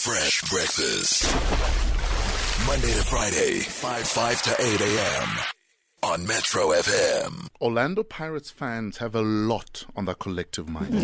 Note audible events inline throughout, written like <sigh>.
Fresh breakfast. Monday to Friday, 5 5 to 8 a.m. on Metro FM. Orlando Pirates fans have a lot on their collective minds.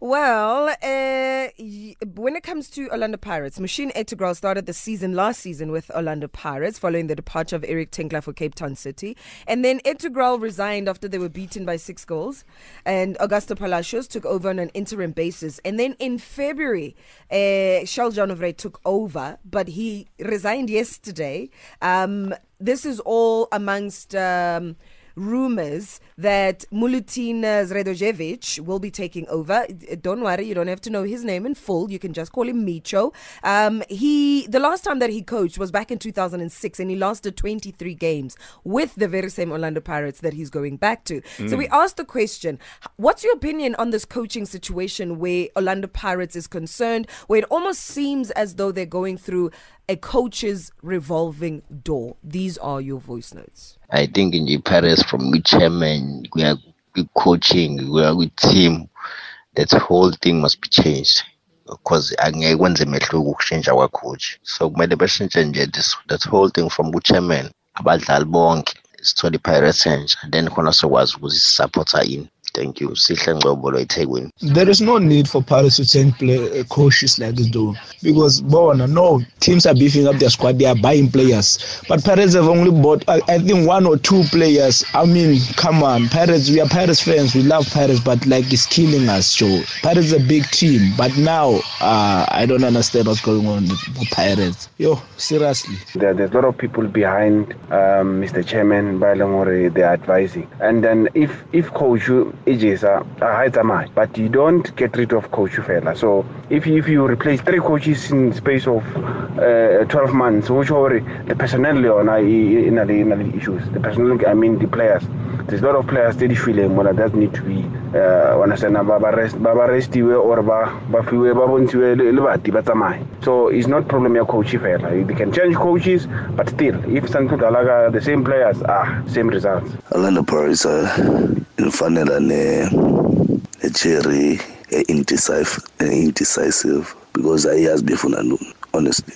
Well, uh, y- when it comes to Orlando Pirates, Muhsin Ertugral started the season last season with Orlando Pirates following the departure of Eric Tinkler for Cape Town City. And then Ertugral resigned after they were beaten by six goals. And Augusto Palacios took over on an interim basis. And then in February, uh, Jonevret took over, but he resigned yesterday. Um, this is all amongst. Um, rumors that Milutin Sredojevic will be taking over. Don't worry, you don't have to know his name in full. You can just call him Micho. Um, he the last time that he coached was back in 2006, and he lasted 23 games with the very same Orlando Pirates that he's going back to. So we asked the question: What's your opinion on this coaching situation where Orlando Pirates is concerned, where it almost seems as though they're going through a coach's revolving door? These are your voice notes. I think in Pirates from with chairman, we are with coaching, we are with team. That whole thing must be changed. Because angeke kwenze mehluko ukushintsha kwacoach. So kumele bashintshe nje this that whole thing from chairman abadlali bonke sithole i-Pirates entsha then khona sokwazi ukuthi sisupporta in. Thank you. Sihle Ngcobo lo eThekwini. There is no need for Pirates to change play, uh, coaches like this though, because Bona, no teams are beefing up their squad. They are buying players, but Pirates have only bought, I, I think, one or two players. I mean, come on, Pirates. We are Pirates fans. We love Pirates, but like it's killing us. So Pirates is a big team, but now uh, I don't understand what's going on with Pirates. Yo, seriously. There, there's a lot of people behind um, Mr. Chairman Bailangore, they're advising. And then if if coach is a high tamash, but you don't get rid of coach fella. So if if you replace three coaches in space of uh, 12 months, which already the personnel on in in issues. The personnel, I mean the players. There's a lot of players that feeling well, that need to be uh, understand ba rest ba restiwe or ba ba fiwe ba bontsiwe le bati ba tsamaye. So it's not problem ya coach fela. They can change coaches, but still, if Santu Dalaga the same players, ah, same results. Orlando Pirates infanela ne necherry indecisive indecisive because ayazi befuna ntoni honestly.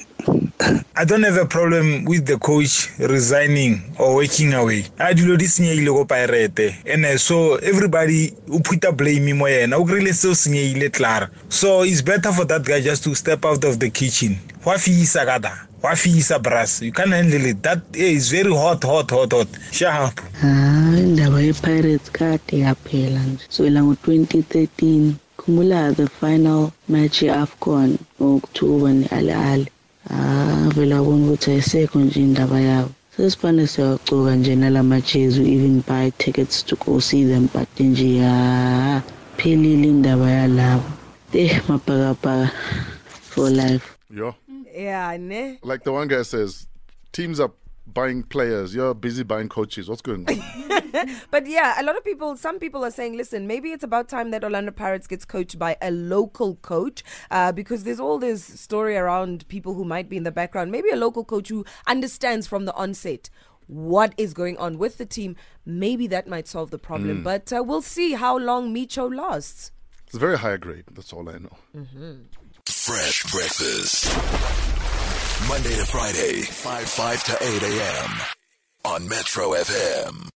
I don't have a problem with the coach resigning or walking away. A dilo di senyehile ko Pirate and uh, so everybody o put a blame mo yena o krile seo senyehile Clara. So it's better for that guy just to step out of the kitchen. Wa fisa kada. Wa fisa brass. You can't handle it. That is very hot hot hot hot. Sharp. hayi indaba ye-pirates kade yaphela nje kusukela ngo-2013 khumbula the final match ye-afcon okuthuba ne-ali-ali ah vele abona ukuthi ayisekho nje indaba yabo sesifane siyawacuka nje nala matches we even buy tickets to go see them but nje ya phelile indaba yalabo eh mabhakabhaka for life Yeah. Yeah, ne? Like the one guy says, teams are buying players. You're busy buying coaches. What's going on? <laughs> But yeah, a lot of people, some people are saying, listen, maybe it's about time that Orlando Pirates gets coached by a local coach uh, because there's all this story around people who might be in the background. Maybe a local coach who understands from the onset what is going on with the team. Maybe that might solve the problem. But uh, we'll see how long Micho lasts. it's a very high grade. That's all I know. Mm-hmm. Fresh breakfast. Monday to Friday, 5 5 to 8 a.m. on Metro FM.